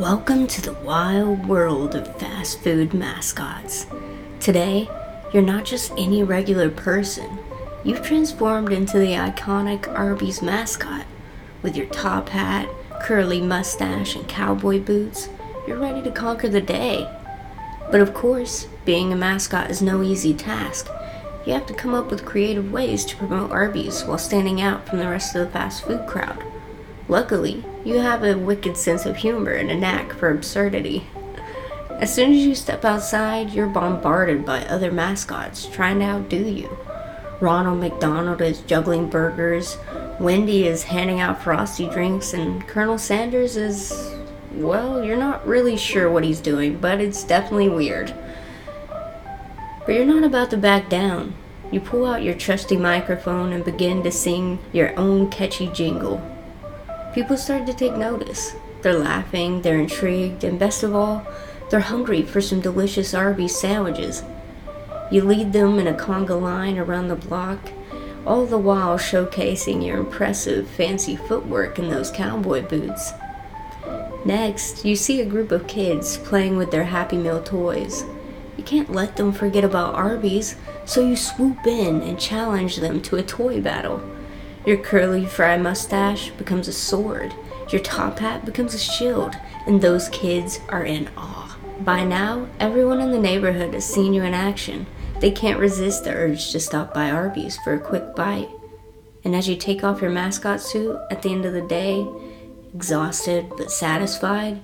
Welcome to the wild world of fast food mascots. Today, you're not just any regular person. You've transformed into the iconic Arby's mascot. With your top hat, curly mustache, and cowboy boots, you're ready to conquer the day. But of course, being a mascot is no easy task. You have to come up with creative ways to promote Arby's while standing out from the rest of the fast food crowd. Luckily, you have a wicked sense of humor and a knack for absurdity. As soon as you step outside, you're bombarded by other mascots trying to outdo you. Ronald McDonald is juggling burgers, Wendy is handing out frosty drinks, and Colonel Sanders is, well, you're not really sure what he's doing, but it's definitely weird. But you're not about to back down. You pull out your trusty microphone and begin to sing your own catchy jingle people started to take notice. They're laughing, they're intrigued, and best of all, they're hungry for some delicious Arby's sandwiches. You lead them in a conga line around the block, all the while showcasing your impressive fancy footwork in those cowboy boots. Next, you see a group of kids playing with their Happy Meal toys. You can't let them forget about Arby's, so you swoop in and challenge them to a toy battle. Your curly fry mustache becomes a sword, your top hat becomes a shield, and those kids are in awe. By now, everyone in the neighborhood has seen you in action. They can't resist the urge to stop by Arby's for a quick bite. And as you take off your mascot suit at the end of the day, exhausted but satisfied,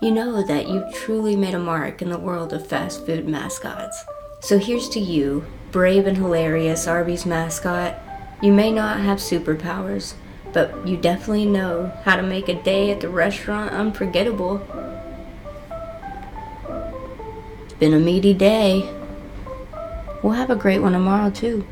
you know that you've truly made a mark in the world of fast food mascots. So here's to you, brave and hilarious Arby's mascot you may not have superpowers, but you definitely know how to make a day at the restaurant unforgettable. It's been a meaty day. We'll have a great one tomorrow, too.